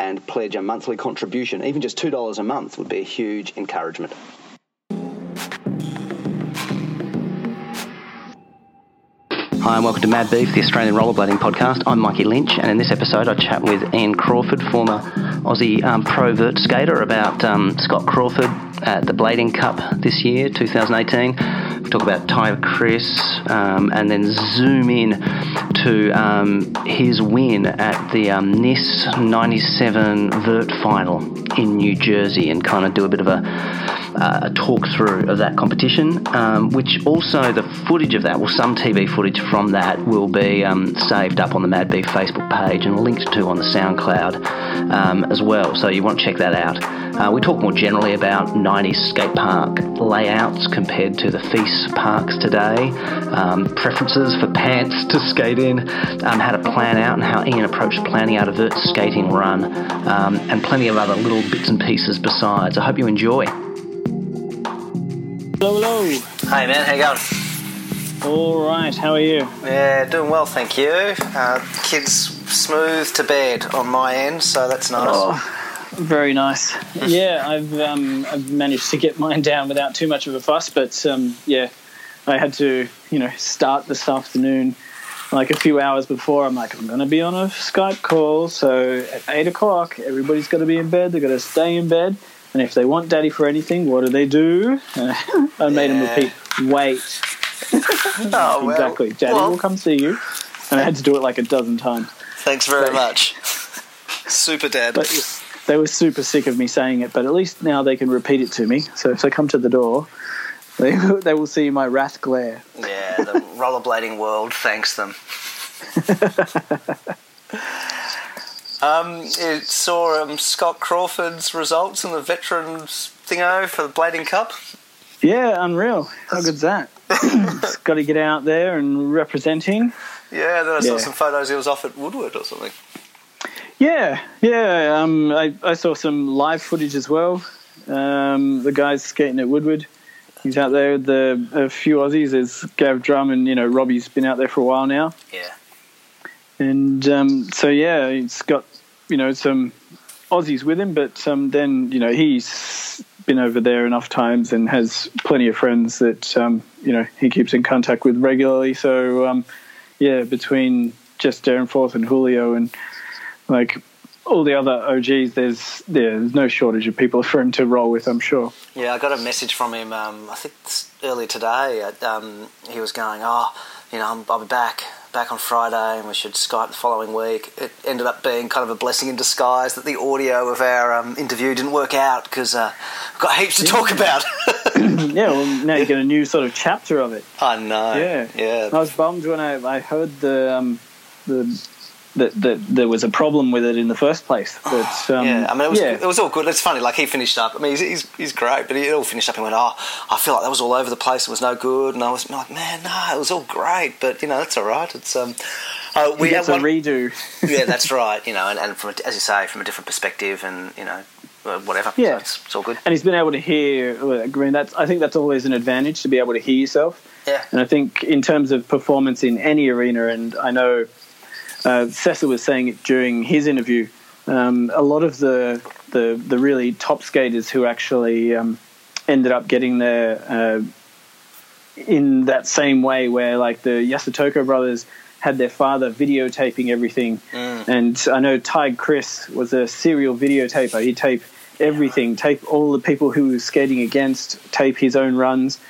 and pledge a monthly contribution. Even just $2 a month would be a huge encouragement. Hi, and welcome to Mad Beef, the Australian rollerblading podcast. I'm Mikey Lynch, and in this episode, I chat with Ian Crawford, former Aussie um, pro vert skater, about um, Scott Crawford at the Blading Cup this year, 2018. Talk about Taig Khris, um, and then zoom in to um, his win at the um, NIS 97 Vert Final in New Jersey, and kind of do a bit of a uh, a talk through of that competition, um, which also the footage of that, well, some TV footage from that will be um, saved up on the Mad Beef Facebook page and linked to on the SoundCloud um, as well. So you want to check that out. Uh, we talk more generally about 90s skate park layouts compared to the FISE parks today, um, preferences for pants to skate in, um, how to plan out and how Ian approached planning out a vert skating run, um, and plenty of other little bits and pieces besides. I hope you enjoy. Hello, hello. Hey man, how you going? All right, how are you? Yeah, doing well, thank you. Uh, kids smooth to bed on my end, so that's nice. Oh, very nice. yeah, I've um, I've managed to get mine down without too much of a fuss, but um, yeah, I had to you know start this afternoon like a few hours before. I'm like, I'm going to be on a Skype call, so at eight o'clock, everybody's got to be in bed. They're going to stay in bed. And if they want daddy for anything, what do they do? I made them Yeah. repeat, wait. Oh, well, exactly. Daddy well, will come see you. And I had to do it like a dozen times. Thanks very much. Super dad. But they were super sick of me saying it, but at least now they can repeat it to me. So if they come to the door, they, they will see my wrath glare. yeah, the rollerblading world thanks them. um, you saw um, Scott Crawford's results in the veterans thingo for the Blading Cup. Yeah, unreal. How good's that? Got to get out there and representing. Yeah, then I saw Yeah. some photos he was off at Woodward or something. Yeah, yeah. Um, I, I saw some live footage as well. Um, the guys skating at Woodward. He's out there. with The a few Aussies. There's Gav Drum and you know Robbie's been out there for a while now. Yeah. And um, so yeah, he's got you know some Aussies with him, but um, then you know he's been over there enough times and has plenty of friends that um, you know he keeps in contact with regularly. So um, yeah, between just Darren Forth and Julio and like all the other OGs, there's there's no shortage of people for him to roll with. I'm sure. Yeah, I got a message from him. Um, I think it's earlier today. Um, he was going, "Oh, you know, I'm, I'll be back back on Friday, and we should Skype the following week." It ended up being kind of a blessing in disguise that the audio of our um, interview didn't work out because uh, we've got heaps to talk about. Yeah, well now you get a new sort of chapter of it. I know. Yeah, yeah. I was bummed when I, I heard the um, the that, that there was a problem with it in the first place. But um, yeah, I mean, it was, yeah. it was all good. It's funny, like he finished up. I mean, he's, he's, he's great, but he all finished up and went, "Oh, I feel like that was all over the place. It was no good." And I was like, "Man, no, it was all great." But you know, that's all right. It's um, uh, we had a one, redo. yeah, that's right. You know, and, and from a, as you say, from a different perspective, and you know, uh, whatever. Yeah. so it's, it's all good. and he's been able to hear. I mean, that's I think that's always an advantage to be able to hear yourself. Yeah, And I think in terms of performance in any arena, and I know uh, Cecil was saying it during his interview, um, a lot of the, the the really top skaters who actually um, ended up getting there uh, in that same way, where like the Yasutoko brothers had their father videotaping everything, and I know Taig Khris was a serial videotaper. He'd tape everything, tape all the people who he was skating against, tape his own runs.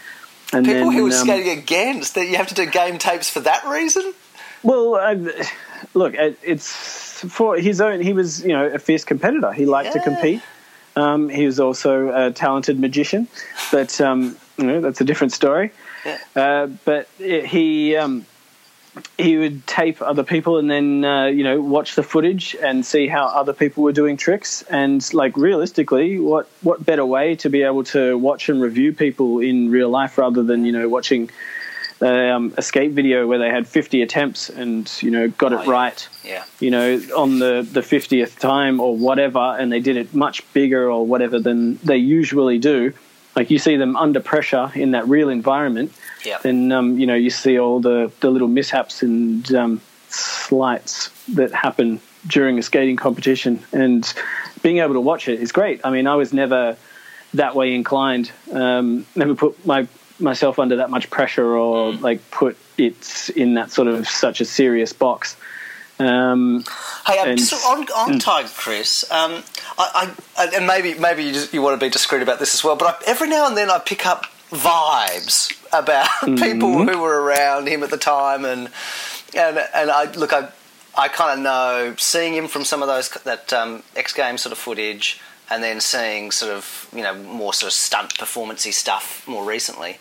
And people then, he was um, skating against. That you have to do game tapes for that reason. Well, uh, look, it's for his own. He was, you know, a fierce competitor. He liked to compete. Um, he was also a talented magician, but um, you know that's a different story. Yeah. Uh, but it, he, um, he would tape other people and then uh, you know watch the footage and see how other people were doing tricks and like realistically what what better way to be able to watch and review people in real life rather than you know watching um, escape video where they had 50 attempts and you know got Oh, it yeah. right Yeah. you know on the the 50th time or whatever and they did it much bigger or whatever than they usually do like you see them under pressure in that real environment Yeah. then um, you know you see all the, the little mishaps and um, slights that happen during a skating competition, and being able to watch it is great. I mean, I was never that way inclined. Um, never put my myself under that much pressure or like put it in that sort of such a serious box. Um, Hey, um, And- just on, on Taig Khris, um, I, I, and maybe maybe you, just, you want to be discreet about this as well, but I, every now and then I pick up vibes about people who were around him at the time, and and and I look, I I kind of know seeing him from some of those that um, X Games sort of footage, and then seeing sort of you know more sort of stunt performancey stuff more recently.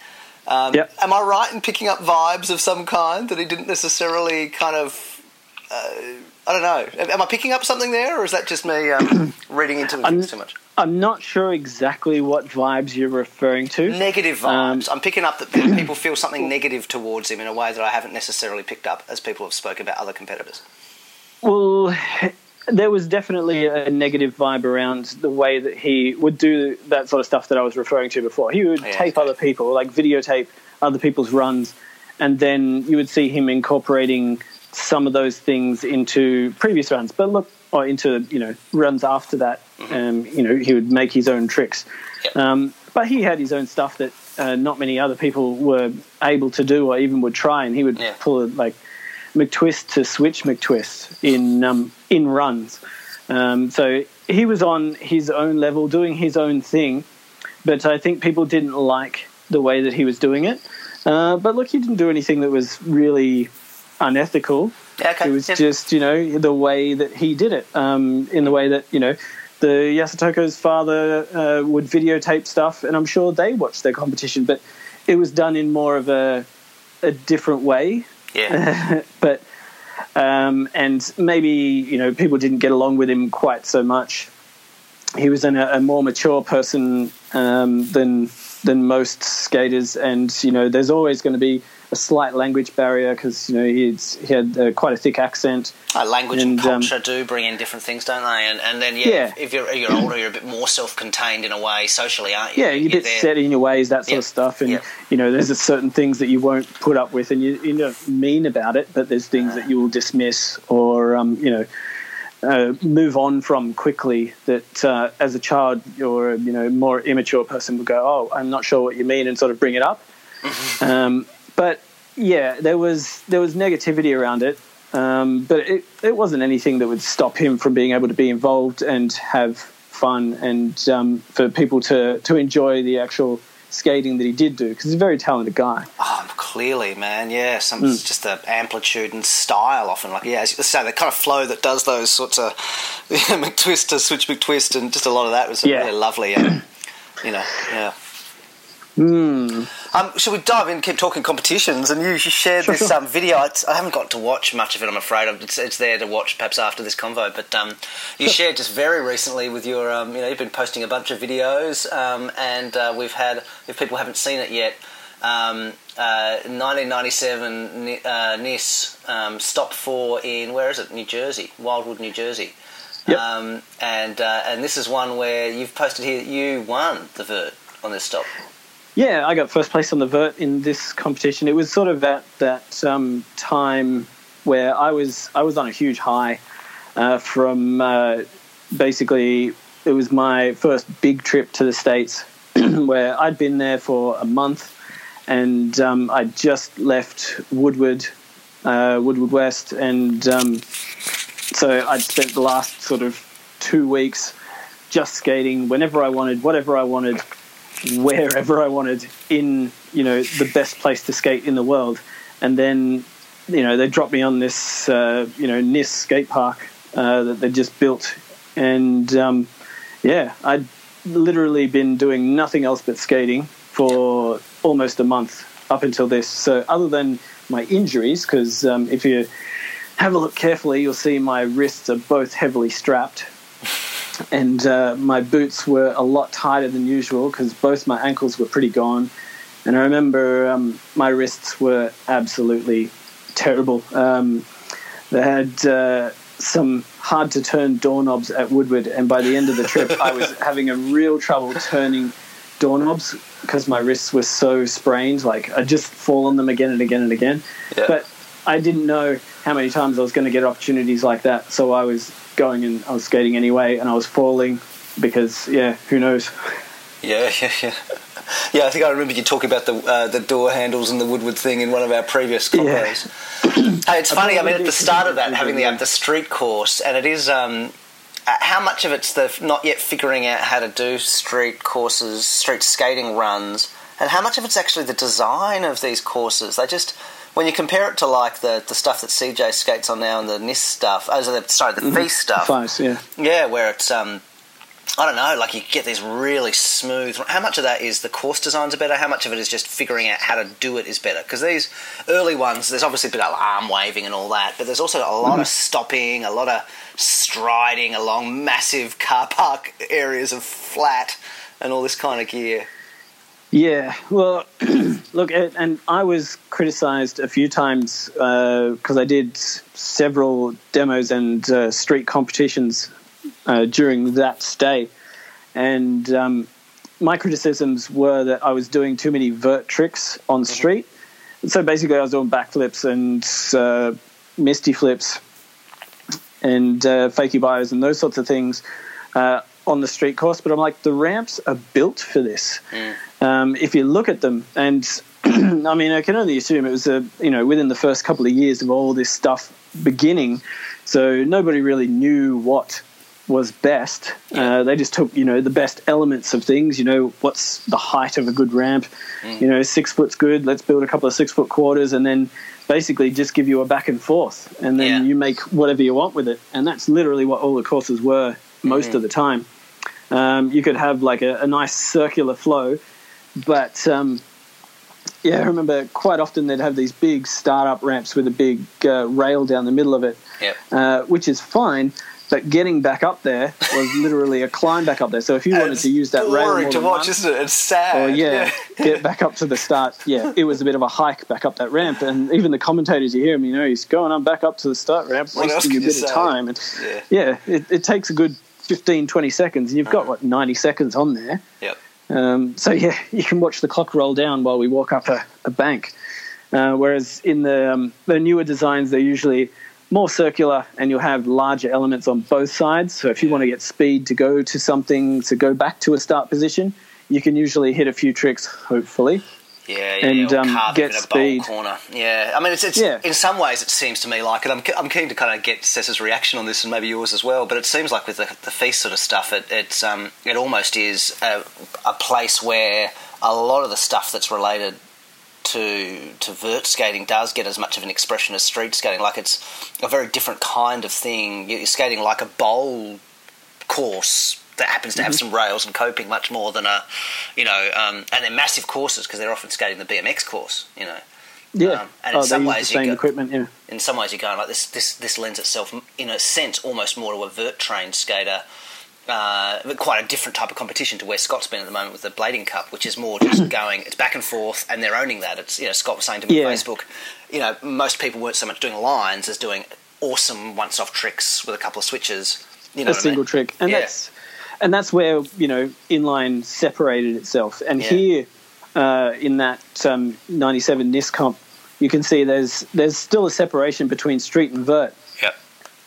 Um, Yep. Am I right in picking up vibes of some kind that he didn't necessarily kind of I don't know. Am I picking up something there, or is that just me um, reading into things too much? I'm not sure exactly what vibes you're referring to. Negative Um, vibes. I'm picking up that people feel something negative towards him in a way that I haven't necessarily picked up as people have spoken about other competitors. Well, there was definitely a negative vibe around the way that he would do that sort of stuff that I was referring to before. He would Yeah, tape other people, like videotape other people's runs, and then you would see him incorporating some of those things into previous runs. But look, or into you know runs after that, um, you know he would make his own tricks. Yep. Um, but he had his own stuff that uh, not many other people were able to do or even would try, and he would Yeah. pull it like McTwist to switch McTwist in um, in runs. Um, so he was on his own level, doing his own thing, but I think people didn't like the way that he was doing it. Uh, but look, he didn't do anything that was really unethical. Okay. It was Yeah. just, you know, the way that he did it. Um, in the way that, you know, the Yasutoko's father uh, would videotape stuff, and I'm sure they watched their competition, but it was done in more of a a different way. Yeah. but um, and maybe you know people didn't get along with him quite so much. He was a more mature person um, than than most skaters, and you know there's always going to be a slight language barrier because you know he's, he had uh, quite a thick accent. Uh, language and, And, um, culture do bring in different things, don't they? And, and then, yeah, Yeah. if you're, you're older, you're a bit more self contained in a way socially, aren't you? Yeah, you're a bit there- set in your ways, that sort Yep. of stuff, and Yep. you know there's a certain things that you won't put up with, and you you mean about it, but there's things that you will dismiss or um, you know uh, move on from quickly. That uh, as a child or you know more immature person would go, oh, I'm not sure what you mean, and sort of bring it up. um, but yeah, there was there was negativity around it. Um, but it, it wasn't anything that would stop him from being able to be involved and have fun and um, for people to, to enjoy the actual skating that he did do because he's a very talented guy. Oh, clearly, man. Yeah, some it's just the amplitude and style often. Like, yeah, as you say, the kind of flow that does those sorts of yeah, McTwist to switch McTwist, and just a lot of that was Yeah. really lovely. And, you know, yeah. Hmm. Um, shall we dive in and keep talking competitions? And you, you shared Sure, this sure. um, video. It's, I haven't got to watch much of it, I'm afraid. It's, it's there to watch perhaps after this convo. But um, you shared just very recently with your, um, you know, you've been posting a bunch of videos, um, and uh, we've had, if people haven't seen it yet, um, uh, 1997 Ni- uh, NIS um, stop four in where is it? New Jersey, Wildwood, New Jersey. Yep. Um, and uh, and this is one where you've posted here that you won the vert on this stop. Yeah, I got first place on the vert in this competition. It was sort of at that um, time where I was I was on a huge high uh, from uh, basically it was my first big trip to the states where I'd been there for a month and um, I just left Woodward uh, Woodward West and um, so I'd spent the last sort of two weeks just skating whenever I wanted, whatever I wanted, wherever I wanted in you know the best place to skate in the world, and then you know they dropped me on this uh, you know NIS skate park uh, that they just built, and um, yeah, I'd literally been doing nothing else but skating for almost a month up until this. So other than my injuries because um, if you have a look carefully, you'll see my wrists are both heavily strapped. And uh, my boots were a lot tighter than usual because both my ankles were pretty gone. And I remember um, my wrists were absolutely terrible. Um, they had uh, some hard to turn doorknobs at Woodward, and by the end of the trip, I was having a real trouble turning doorknobs because my wrists were so sprained. Like I just fall on them again and again and again. Yeah. But I didn't know how many times I was going to get opportunities like that, so I was going and I was skating anyway, and I was falling because yeah, who knows. Yeah, yeah, yeah. Yeah, I think I remember you talking about the uh, the door handles and the Woodward thing in one of our previous Yeah. hey, it's funny. I mean, at the start of that, having the the street course, and it is. Um, uh, how much of it's the not yet figuring out how to do street courses, street skating runs, and how much of it's actually the design of these courses? They just when you compare it to like the, the stuff that CJ skates on now and the NIS stuff, oh, so the, sorry, the FISE stuff, Fives, yeah. yeah, where it's um, I don't know, like you get these really smooth. How much of that is the course designs are better? How much of it is just figuring out how to do it is better? Because these early ones, there's obviously a bit of arm waving and all that, but there's also a lot of stopping, a lot of striding along massive car park areas of flat, and all this kind of gear. Yeah, well, look, and and I was criticised a few times because I did several demos and uh, street competitions uh, during that stay, and um, my criticisms were that I was doing too many vert tricks on street. So basically, I was doing backflips and uh, misty flips and uh, fakey bios and those sorts of things uh, on the street course. But I'm like, the ramps are built for this. Um, if you look at them, and I mean, I can only assume it was a you know within the first couple of years of all this stuff beginning, so nobody really knew what was best. Uh, they just took you know the best elements of things. You know, what's the height of a good ramp? You know, six foot's good. Let's build a couple of six foot quarters, and then basically just give you a back and forth, and then Yeah. you make whatever you want with it. And that's literally what all the courses were most of the time. Um, you could have like a, a nice circular flow, but um, yeah, I remember quite often they'd have these big startup ramps with a big uh, rail down the middle of it, Yep. uh, which is fine. But getting back up there was literally a climb back up there. So if you wanted to use that rail boring to watch, once, isn't it? It's sad. or yeah, get back up to the start. Yeah, it was a bit of a hike back up that ramp, and even the commentators, you hear him, you know, he's going on back up to the start ramp, wasting a bit say? of time, and Yeah. yeah, it, it takes a good 15, 20 seconds, and you've got what ninety seconds on there. Yep. Um, so yeah, you can watch the clock roll down while we walk up a, a bank. Uh, whereas in the um, the newer designs, they're usually more circular, and you'll have larger elements on both sides. So if you want to get speed to go to something to go back to a start position, you can usually hit a few tricks, hopefully. Yeah, yeah, and, um, get in a speed. corner. Yeah, I mean, it's, it's Yeah. in some ways it seems to me like, and I'm, I'm keen to kind of get Sessa's reaction on this and maybe yours as well. But it seems like with the, the FISE sort of stuff, it it's um, it almost is a, a place where a lot of the stuff that's related to to vert skating does get as much of an expression as street skating. Like it's a very different kind of thing. You're skating like a bowl course that happens to have Mm-hmm. some rails and coping much more than a, you know, um, and they're massive courses because they're often skating the BMX course, you know. Yeah, Um, and in oh, some ways the you same go- equipment. Yeah, In some ways, you're going like this. This this lends itself, in a sense, almost more to a vert trained skater. Uh, quite a different type of competition to where Scott's been at the moment with the Blading Cup, which is more just going. It's back and forth, and they're owning that. It's you know Scott was saying to me on Facebook, you know, most people weren't so much doing lines as doing awesome once-off tricks with a couple of switches. You know, a what I single mean? trick, and Yeah. that's and that's where you know inline separated itself. And Yeah. here, uh, in that um, '97 NIS comp, you can see there's there's still a separation between street and vert, Yep.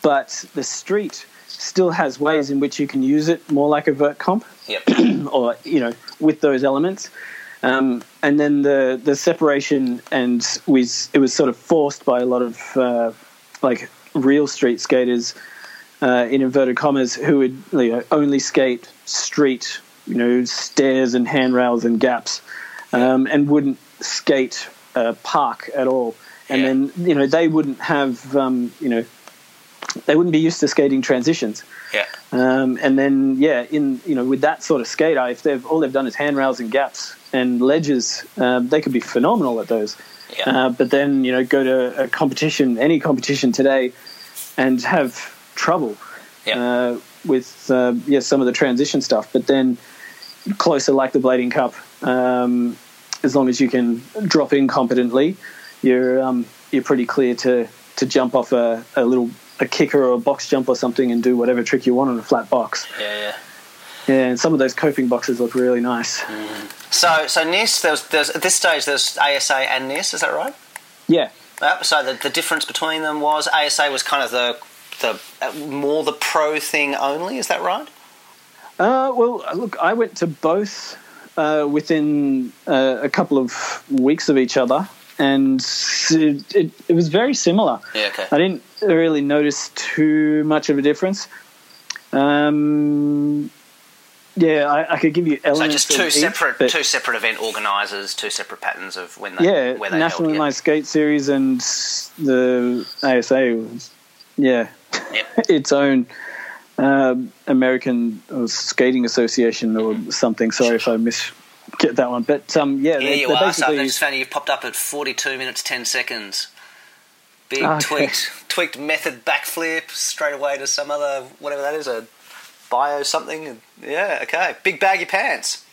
but the street still has ways in which you can use it more like a vert comp, Yep. or you know, with those elements. Um, and then the the separation and was it was sort of forced by a lot of uh, like real street skaters uh, in inverted commas who would you know, only skate street, you know, stairs and handrails and gaps, um, and wouldn't skate uh, park at all. And Yeah. then you know they wouldn't have um, you know they wouldn't be used to skating transitions. Yeah. Um, and then, yeah, in you know, with that sort of skater, if they've all they've done is handrails and gaps and ledges, um, they could be phenomenal at those. Yeah. Uh, but then you know go to a competition, any competition today, and have trouble Yeah. uh, with uh, yeah some of the transition stuff. But then closer like the Blading Cup, um, as long as you can drop in competently, you're um, you're pretty clear to to jump off a, a little a kicker or a box jump or something and do whatever trick you want on a flat box. Yeah, yeah. Yeah, and some of those coping boxes look really nice. So, so NIS, there was, there's, at this stage, there's ASA and NIS, is that right? Yeah, Yep. So the, the difference between them was ASA was kind of the the uh, more the pro thing only. Is that right? Uh, well, look, I went to both uh, within uh, a couple of weeks of each other, and it, it, it was very similar. Yeah. Okay. I didn't really notice too much of a difference. Um, yeah, I, I could give you So just two each, separate but- two separate event organisers, two separate patterns of when they yeah, where they National held. Inline Skate Series and the ASA was, yeah, Yep. its own um, American Skating Association or something. Sorry if I miss get that one, but um, yeah, Yeah, they, you they're are. So basically it's funny you've popped up at 42 minutes 10 seconds. Big Okay. tweaked tweaked method backflip straight away to some other whatever that is a bio something. Yeah, okay. Big baggy pants.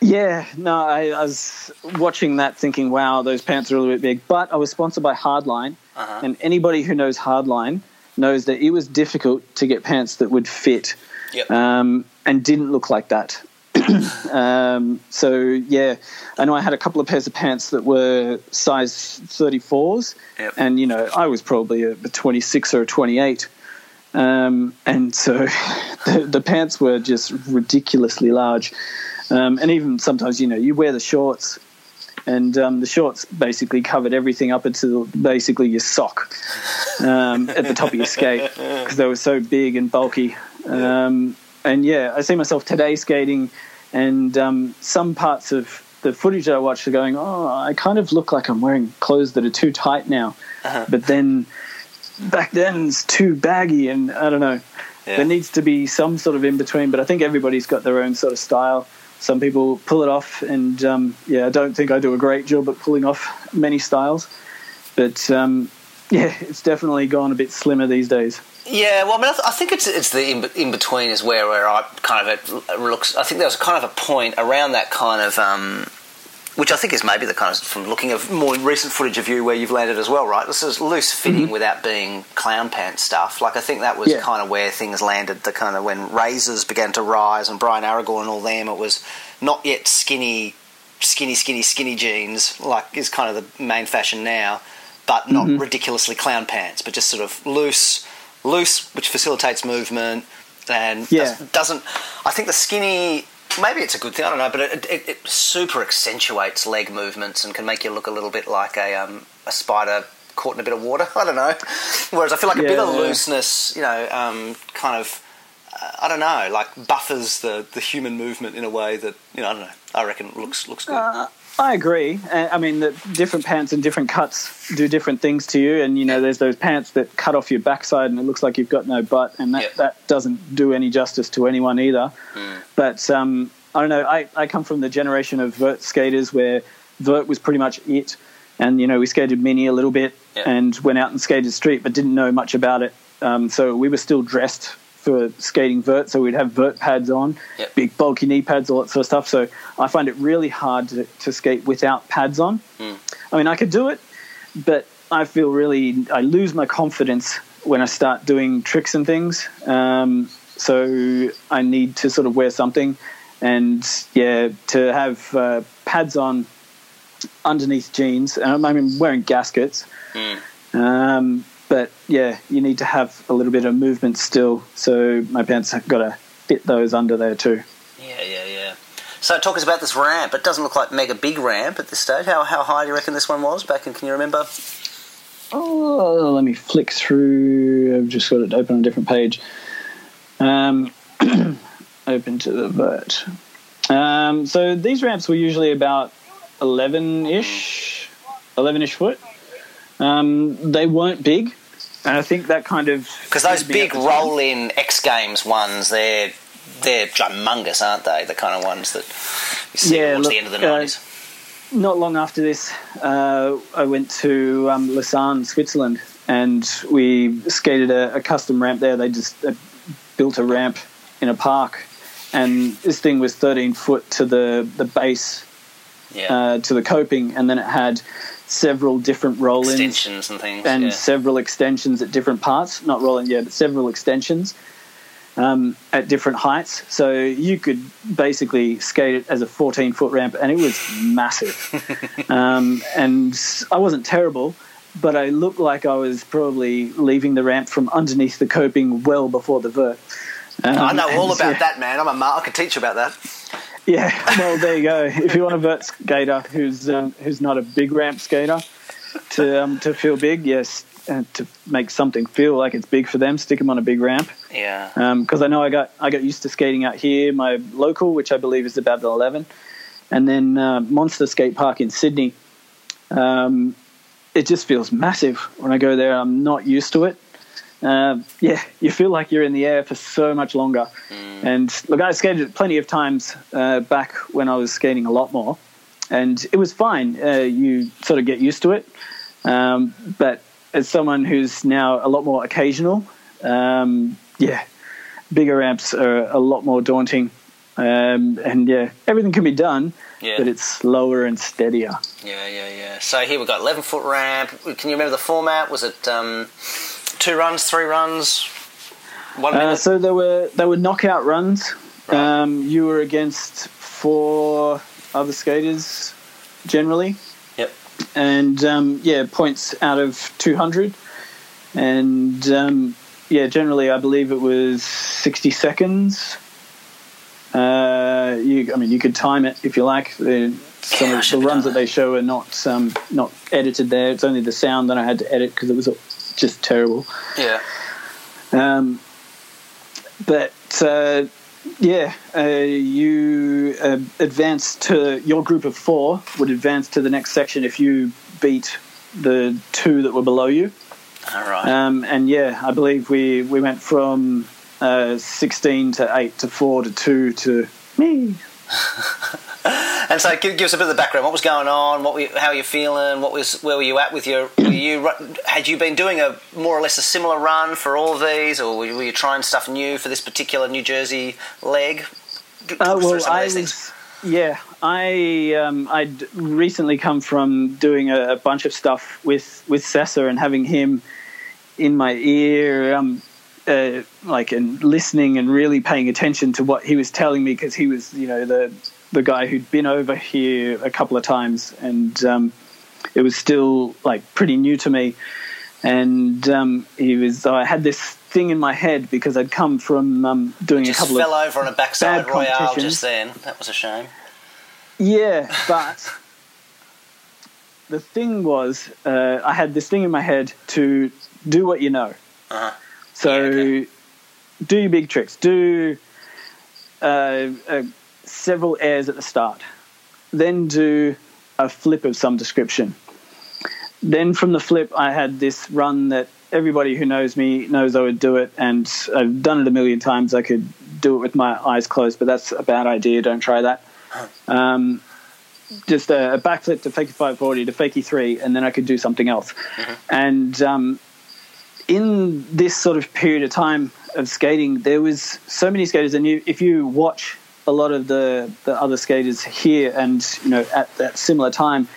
Yeah, no, I, I was watching that thinking, wow, those pants are a little bit big. But I was sponsored by Hardline, Uh-huh. and anybody who knows Hardline knows that it was difficult to get pants that would fit Yep. um, and didn't look like that. um, so, yeah, I know I had a couple of pairs of pants that were size 34s, Yep. and, you know, I was probably a, a 26 or a 28. Um, and so the, the pants were just ridiculously large. Um, and even sometimes, you know, you wear the shorts, and um, the shorts basically covered everything up until basically your sock um, at the top of your skate because they were so big and bulky. Um, and yeah, I see myself today skating, and um, some parts of the footage that I watched are going, oh, I kind of look like I'm wearing clothes that are too tight now. But then back then it's too baggy, and I don't know. Yeah. There needs to be some sort of in between, but I think everybody's got their own sort of style. Some people pull it off, and um, yeah, I don't think I do a great job at pulling off many styles. But um, yeah, it's definitely gone a bit slimmer these days. Yeah, well, I mean, I, th- I think it's it's the in, in between is where where I kind of it looks. I think there was kind of a point around that kind of, um, which I think is maybe the kind of from looking at more recent footage of you where you've landed as well, right? This is loose fitting mm-hmm. without being clown pants stuff. Like I think that was Yeah. kind of where things landed. The kind of when razors began to rise and Brian Aragon and all them, it was not yet skinny, skinny, skinny, skinny jeans like is kind of the main fashion now, but not mm-hmm. ridiculously clown pants, but just sort of loose, loose, which facilitates movement and Yeah. doesn't. I think the skinny. Maybe it's a good thing. I don't know, but it, it, it super accentuates leg movements and can make you look a little bit like a um, a spider caught in a bit of water. I don't know. Whereas I feel like a bit of Yeah. looseness, you know, um, kind of. Uh, I don't know, like buffers the, the human movement in a way that you know. I don't know. I reckon it looks looks good. Uh, I agree. I mean, that different pants and different cuts do different things to you. And you know, there's those pants that cut off your backside, and it looks like you've got no butt, and that Yeah. that doesn't do any justice to anyone either. But um, I don't know. I, I come from the generation of vert skaters where vert was pretty much it, and you know, we skated mini a little bit Yeah. and went out and skated street, but didn't know much about it. Um, so we were still dressed for skating vert, so we'd have vert pads on, Yep. big bulky knee pads, all that sort of stuff. So I find it really hard to, to skate without pads on. I mean, I could do it, but I feel really I lose my confidence when I start doing tricks and things. Um, so I need to sort of wear something, and yeah, to have uh, pads on underneath jeans. Um, I mean, wearing gaskets. Um, but yeah, you need to have a little bit of movement still. So my pants have got to fit those under there too. Yeah, yeah, yeah. So talk us about this ramp. It doesn't look like mega big ramp at this stage. How how high do you reckon this one was back in? Can you remember? Oh, let me flick through. I've just got it open on a different page. Um, open to the vert. Um, so these ramps were usually about 11 ish, 11 ish foot. Um, they weren't big. And I think that kind of. Because those could be at big the roll in X Games ones, they're they're humongous, aren't they? The kind of ones that you see Yeah, towards look, the end of the uh, not long after this, uh, I went to um, Lausanne, Switzerland, and we skated a, a custom ramp there. They just uh, built a ramp in a park, and this thing was 13 foot to the the base Yeah. uh, to the coping, and then it had several different roll-ins Extensions and things. and yeah. several extensions at different parts. Not rolling, yeah, but several extensions um, at different heights. So you could basically skate it as a 14 foot ramp, and it was massive. um, and I wasn't terrible, but I looked like I was probably leaving the ramp from underneath the coping well before the vert. Um, I know all about yeah. that, man. I'm a ma- I can teach you about that. Yeah, well, there you go. If you want a vert skater who's um, who's not a big ramp skater to um, to feel big, yes, and to make something feel like it's big for them, stick them on a big ramp. Yeah. Because I know I got I got used to skating out here, my local, which I believe is about 11, and then uh, Monster Skate Park in Sydney. Um, it just feels massive when I go there. I'm not used to it. Uh, yeah, you feel like you're in the air for so much longer. And look, I skated plenty of times uh, back when I was skating a lot more, and it was fine. Uh, you sort of get used to it. Um, but as someone who's now a lot more occasional, um, yeah, bigger ramps are a lot more daunting. Um, and yeah, everything can be done, Yeah. but it's slower and steadier. Yeah, yeah, yeah. So here we've got 11 foot ramp. Can you remember the format? Was it um, two runs, three runs, one Uh, so there were there were knockout runs. Right. Um, you were against four other skaters generally, Yep. and um, yeah, points out of two hundred, and um, yeah, generally I believe it was sixty seconds. Uh, you, I mean, you could time it if you like. The, some Yeah, of the runs done that they show are not um, not edited there. It's only the sound that I had to edit because it was just terrible. Yeah. Um, but uh, yeah, uh, you uh, advance to your group of four would advance to the next section if you beat the two that were below you. All right. Um, and yeah, I believe we, we went from uh, 16 to 8 to 4 to 2 to me. and so give, give us a bit of the background. What was going on? What were you, how are you feeling? What was where were you at with your? Were you had you been doing a more or less a similar run for all of these, or were you, were you trying stuff new for this particular New Jersey leg? Uh, well, I was, yeah, I um, I'd recently come from doing a, a bunch of stuff with with Sessa and having him in my ear, um, uh, like and listening and really paying attention to what he was telling me because he was, you know, the the guy who'd been over here a couple of times and um, it was still like pretty new to me. And um, he was, I had this thing in my head because I'd come from um, doing Just a couple of fell of over on a backside royale just then. That was a shame. Yeah, but the thing was, uh, I had this thing in my head to do what you know. Uh-huh. So, okay. do your big tricks. Do uh, uh, several airs at the start. Then do a flip of some description. Then from the flip, I had this run that everybody who knows me knows I would do it, and I've done it a million times. I could do it with my eyes closed, but that's a bad idea. Don't try that. Um, just a, a backflip to fakie 540 to fakie 3, and then I could do something else. And um, in this sort of period of time of skating, there was so many skaters, and you, if you watch a lot of the, the other skaters here, and you know at that similar time,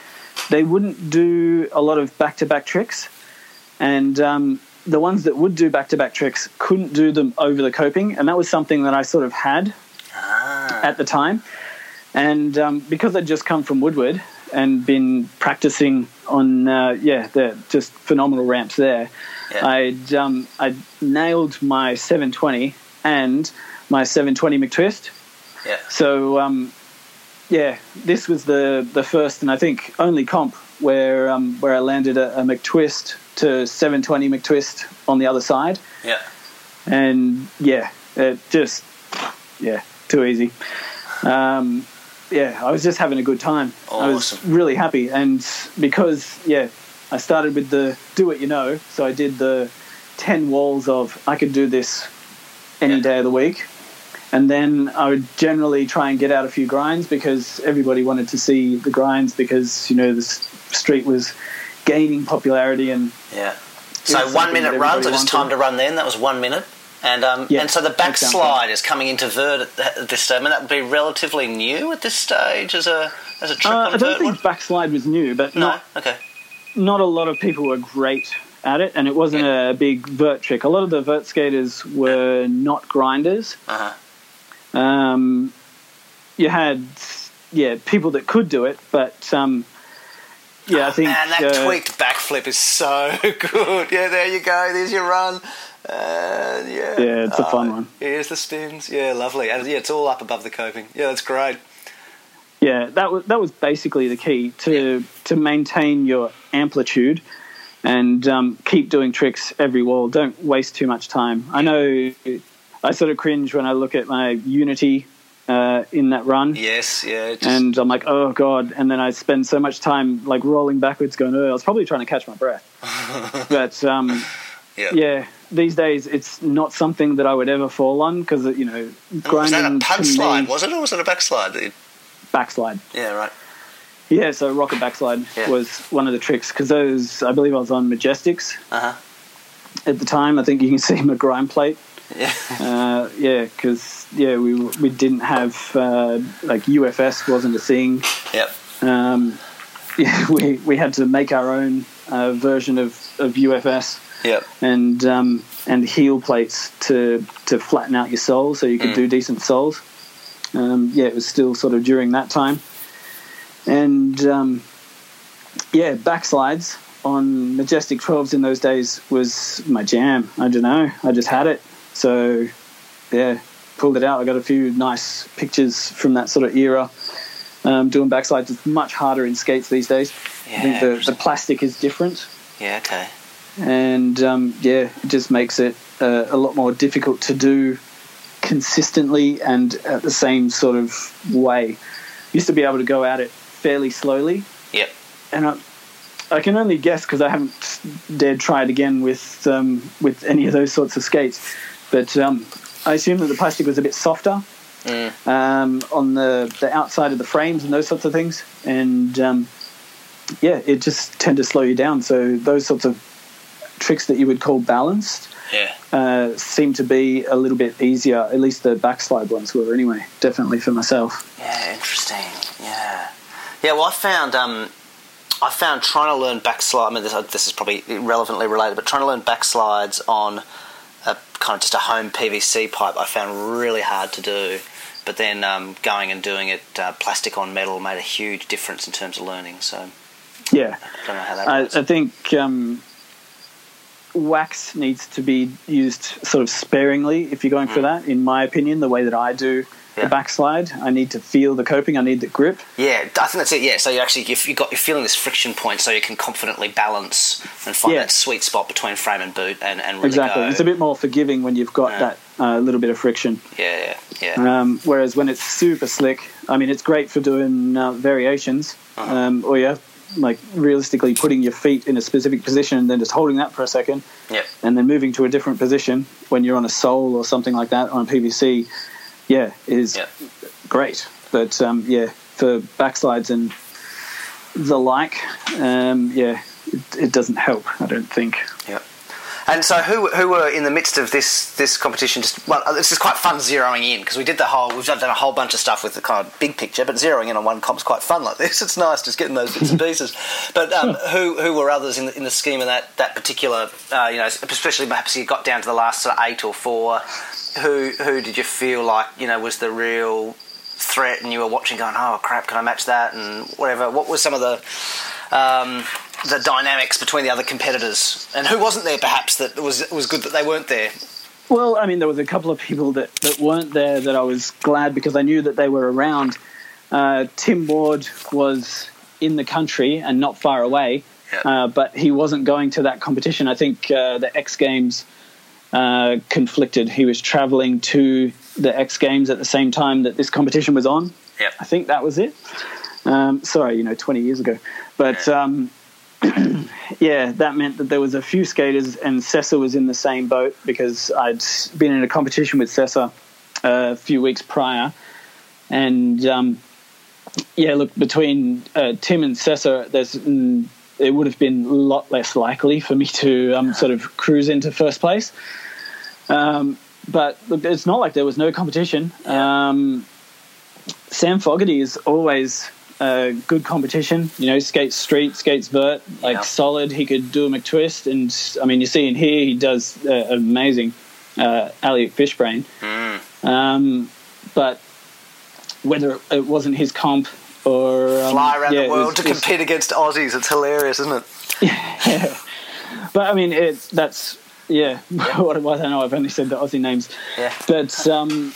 they wouldn't do a lot of back to back tricks, and um, the ones that would do back to back tricks couldn't do them over the coping, and that was something that I sort of had Ah. at the time. And um, because I'd just come from Woodward and been practicing on, uh, yeah, the just phenomenal ramps there, Yeah. I'd, um, I'd nailed my 720 and my 720 McTwist. Yeah. So, um, yeah, this was the, the first and I think only comp where, um, where I landed a, a McTwist to 720 McTwist on the other side Yeah. and yeah, it just yeah, too easy. Um, yeah, I was just having a good time. I was really happy, and because yeah, I started with the do what you know. So I did the ten walls of I could do this any Yeah. day of the week, and then I would generally try and get out a few grinds because everybody wanted to see the grinds because you know the street was gaining popularity and Yeah. So one minute runs. It was time to run then. That was one minute. And um, Yeah, and so the backslide is coming into vert at, this stage. I mean, that would be relatively new at this stage as a as a trick uh, on I don't vert. think would- backslide was new, but no. not Okay. not a lot of people were great at it, and it wasn't a big vert trick. A lot of the vert skaters were not grinders. Uh huh. Um, you had yeah people that could do it, but um, yeah, I think Man, that uh, tweaked backflip is so good. Yeah, there you go. There's your run. Uh, yeah. Yeah, it's a fun Uh, one. Here's the spins. Yeah, lovely. And yeah, it's all up above the coping. Yeah, that's great. Yeah, that was that was basically the key to to maintain your amplitude and um, keep doing tricks every wall. Don't waste too much time. I know I sort of cringe when I look at my Unity uh, in that run. Yes. Yeah. Just, And I'm like, oh god! And then I spend so much time like rolling backwards, going, oh, I was probably trying to catch my breath. but um, yeah. yeah, these days it's not something that I would ever fall on because you know grinding. Was that a pug slide? me- Was it, or was it a backslide? that you- backslide. Yeah. Right. Yeah, so rocket backslide Yeah. was one of the tricks because those I believe I was on Majestics Uh huh. at the time. I think you can see my grind plate. Yeah. Uh, yeah, because yeah we we didn't have uh, like UFS wasn't a thing. Yep. Um, yeah, we we had to make our own uh, version of, of UFS Yep. and um, and heel plates to to flatten out your soles so you could Mm. do decent soles. Um, yeah, it was still sort of during that time, and um, yeah, backslides on Majestic 12s in those days was my jam. I don't know, I just had it, so yeah, pulled it out. I got a few nice pictures from that sort of era. Um, doing backslides is much harder in skates these days. I think the, the plastic is different Yeah. Okay. And um, yeah, it just makes it uh, a lot more difficult to do consistently and at the same sort of way. Used to be able to go at it fairly slowly, Yep. and I, I can only guess because I haven't dared try it again with um, with any of those sorts of skates. But um, I assume that the plastic was a bit softer Mm. um, on the, the outside of the frames and those sorts of things. And um, yeah, it just tend to slow you down. So those sorts of tricks that you would call balanced Yeah. uh, seem to be a little bit easier. At least the backslide ones were anyway. Definitely for myself. Yeah, interesting. Yeah, yeah. Well, I found um, I found trying to learn backslide. I mean, this, this is probably relevantly related, but trying to learn backslides on a kind of just a home PVC pipe, I found really hard to do. But then um, going and doing it uh, plastic on metal made a huge difference in terms of learning. So Yeah. I don't know how that I, works. I think um, wax needs to be used sort of sparingly if you're going for that. In my opinion, the way that I do Mm. Yeah. the backslide, I need to feel the coping. I need the grip. Yeah, I think that's it. Yeah, so you actually you've, you've got you're feeling this friction point, so you can confidently balance and find Yeah. that sweet spot between frame and boot, and, and really exactly. go. It's a bit more forgiving when you've got Yeah. that uh, little bit of friction. yeah, yeah, yeah. Um, whereas when it's super slick, I mean, it's great for doing uh, variations, Uh-huh. um, or yeah, like realistically putting your feet in a specific position and then just holding that for a second, Yep. and then moving to a different position when you're on a sole or something like that on PVC. Yeah, is great. But um, yeah, for backslides and the like, um, yeah, it, it doesn't help. I don't think. And so, who who were in the midst of this this competition? Just well, this is quite fun zeroing in because we did the whole we've done a whole bunch of stuff with the kind of big picture, but zeroing in on one comp's quite fun like this. It's nice just getting those bits and pieces. But um, who who were others in the, in the scheme of that that particular? Uh, you know, especially perhaps you got down to the last sort of eight or four. Who who did you feel like you know was the real threat, and you were watching going, oh crap, can I match that, and whatever. What were some of the um, the dynamics between the other competitors, and who wasn't there? Perhaps that was was good that they weren't there. Well, I mean, there was a couple of people that, that weren't there that I was glad because I knew that they were around. Uh, Tim Ward was in the country and not far away, Yeah. uh, but he wasn't going to that competition. I think uh, the X Games uh, conflicted. He was traveling to the X Games at the same time that this competition was on. Yep. I think that was it. Um, sorry, you know, 20 years ago. But um, yeah, that meant that there was a few skaters, and Sessa was in the same boat because I'd been in a competition with Sessa a few weeks prior, and um, yeah, look between uh, Tim and Sessa, there's mm, it would have been a lot less likely for me to um, sort of cruise into first place. Um, but look, it's not like there was no competition. Um, Sam Fogarty is always a good competition. You know, skates street, skates vert, like Yeah. solid. He could do a McTwist, and I mean, you see in here he does uh, amazing uh, alley fishbrain. Mm. Um, but whether it wasn't his comp or um, Fly around yeah, the world was- to compete against Aussies. It's hilarious, isn't it? yeah, But I mean, it, that's yeah. what I don't know. I've only said the Aussie names. Yeah. But um,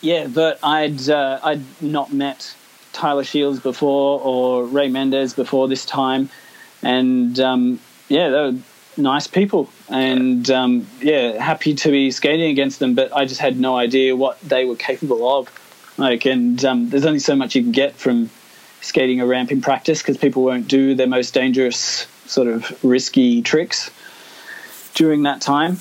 yeah, but I'd uh, I'd not met Tyler Shields before or Ray Mendez before this time, and um, yeah, they were nice people, and um, yeah, happy to be skating against them. But I just had no idea what they were capable of. Like, and um, there's only so much you can get from skating a ramp in practice because people won't do their most dangerous sort of risky tricks during that time.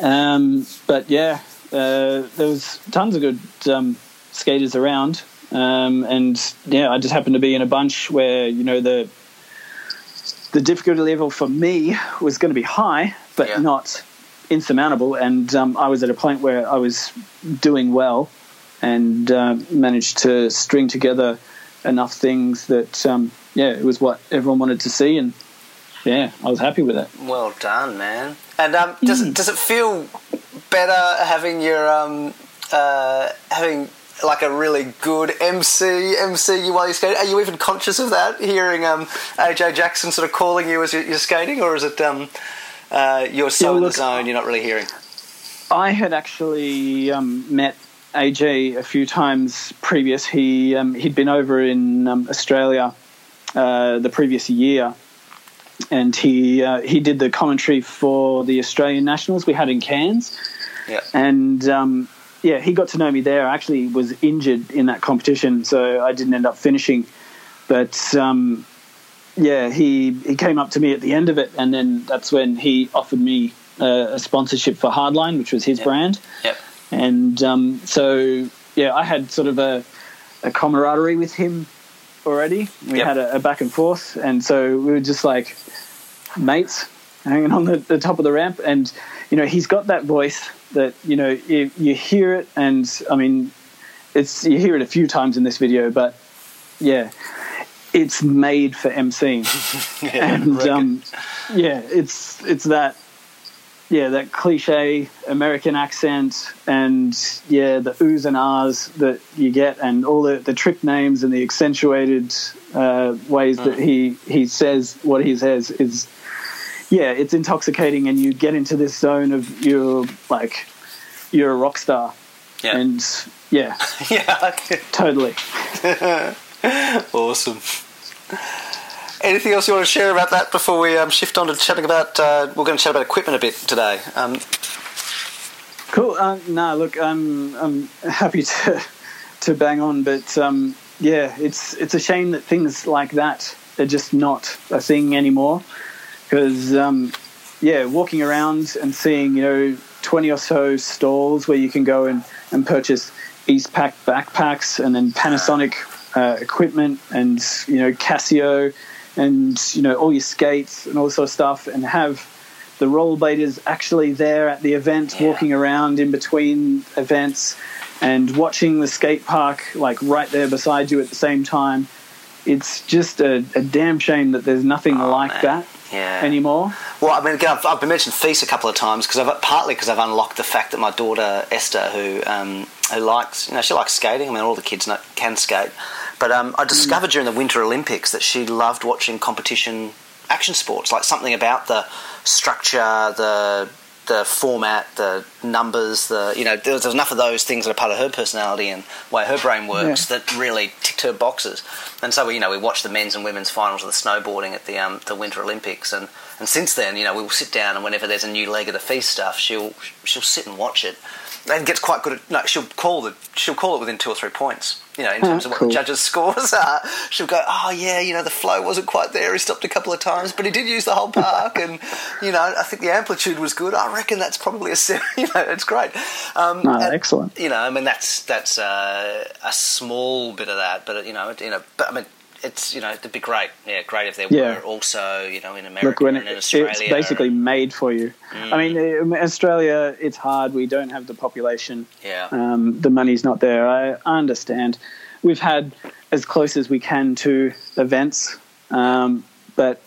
Um, but yeah, uh, there was tons of good um, skaters around, um, and yeah, I just happened to be in a bunch where you know the the difficulty level for me was going to be high, but Yeah. not insurmountable. And um, I was at a point where I was doing well, and uh, managed to string together enough things that um, yeah, it was what everyone wanted to see, and yeah, I was happy with it. Well done, man. And um, does Mm. does it feel better having your um, uh, having like a really good MC MC you while you're skating? Are you even conscious of that? Hearing um, AJ Jackson sort of calling you as you're, you're skating, or is it um, uh, you're so Yeah, in the zone you're not really hearing? I had actually um, met AJ a few times previous. He um, he'd been over in um, Australia uh, the previous year, and he uh, he did the commentary for the Australian Nationals we had in Cairns, Yeah. and um, yeah, he got to know me there. I actually was injured in that competition, so I didn't end up finishing. But um, yeah, he he came up to me at the end of it, and then that's when he offered me uh, a sponsorship for Hardline, which was his Yep. brand. Yep. And um, so yeah, I had sort of a, a camaraderie with him already. We Yep. had a, a back and forth, and so we were just like mates hanging on the, the top of the ramp. And you know, he's got that voice that you know you, you hear it, and I mean, it's you hear it a few times in this video, but yeah, it's made for emceeing and um, yeah, it's it's that yeah that cliche American accent and yeah the oohs and ahs that you get and all the, the trick names and the accentuated uh, ways that he he says what he says is yeah it's intoxicating and you get into this zone of you're like you're a rock star Yeah. and yeah yeah. totally awesome. Anything else you want to share about that before we um, shift on to chatting about? Uh, we're going to chat about equipment a bit today. Um, Cool. Uh, no, look, I'm I'm happy to to bang on, but um, yeah, it's it's a shame that things like that are just not a thing anymore. Because um, yeah, walking around and seeing you know twenty or so stalls where you can go and, and purchase Eastpak backpacks and then Panasonic uh, equipment and you know Casio and you know all your skates and all this sort of stuff and have the rollerbladers actually there at the event, Yeah. walking around in between events, and watching the skate park like right there beside you at the same time. It's just a, a damn shame that there's nothing Oh, like man. that yeah. anymore. Well, I mean, again, I've, I've been mentioned FISE a couple of times because I've partly because I've unlocked the fact that my daughter Esther, who um, who likes, you know, she likes skating. I mean, all the kids know, can skate, but um, I discovered during the Winter Olympics that she loved watching competition action sports, like something about the structure, the the format, the numbers, the you know, there was enough of those things that are part of her personality and way her brain works Yeah. that really ticked her boxes. And so we, you know, we watched the men's and women's finals of the snowboarding at the um, the Winter Olympics, and, and since then, you know, we will sit down and whenever there's a new leg of the FISE stuff, she'll she'll sit and watch it. and gets quite good at. No, she'll call the she'll call it within two or three points. You know, in Oh, terms of what cool. the judges' scores are. She'll go, oh yeah, you know, the flow wasn't quite there. He stopped a couple of times, but he did use the whole park, and you know, I think the amplitude was good. I reckon that's probably a seven. You know, it's great. Um, No, and- excellent. You know, I mean, that's that's uh, a small bit of that, but you know, you know, but I mean. It's you know it'd be great yeah great if there Yeah. were also you know in America Look, when and it, in it's Australia basically made for you. I mean, Mm. Australia, it's hard. We don't have the population. yeah Um, the money's not there. I, I understand. We've had as close as we can to events, um, but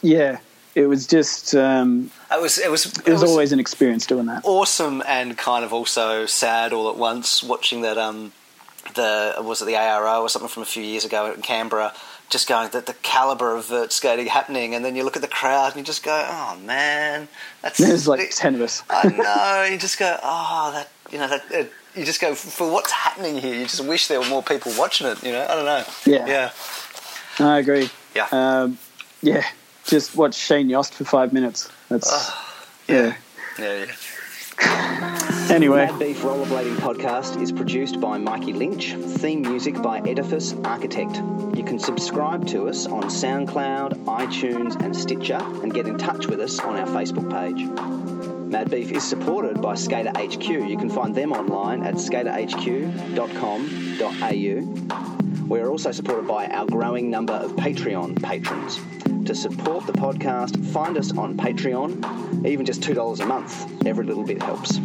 yeah, it was just um, it was it was it was always an experience doing that. awesome and kind of also sad all at once watching that um the was it the ARO or something from a few years ago in Canberra just going that the caliber of vert skating happening and then you look at the crowd and you just go oh man that's There's like ten of us. I know you just go oh that you know that it, you just go for what's happening here you just wish there were more people watching it you know I don't know Yeah. yeah I agree. Yeah. Um, yeah. Just watch Shane Yost for five minutes. That's yeah. yeah yeah Anyway, Mad Beef Rollerblading Podcast is produced by Mikey Lynch, theme music by Edifice Architect. You can subscribe to us on SoundCloud, iTunes, and Stitcher, and get in touch with us on our Facebook page. Mad Beef is supported by Skater HQ. You can find them online at skaterhq.com.au. We are also supported by our growing number of Patreon patrons. To support the podcast, find us on Patreon. Even just $2 a month, every little bit helps.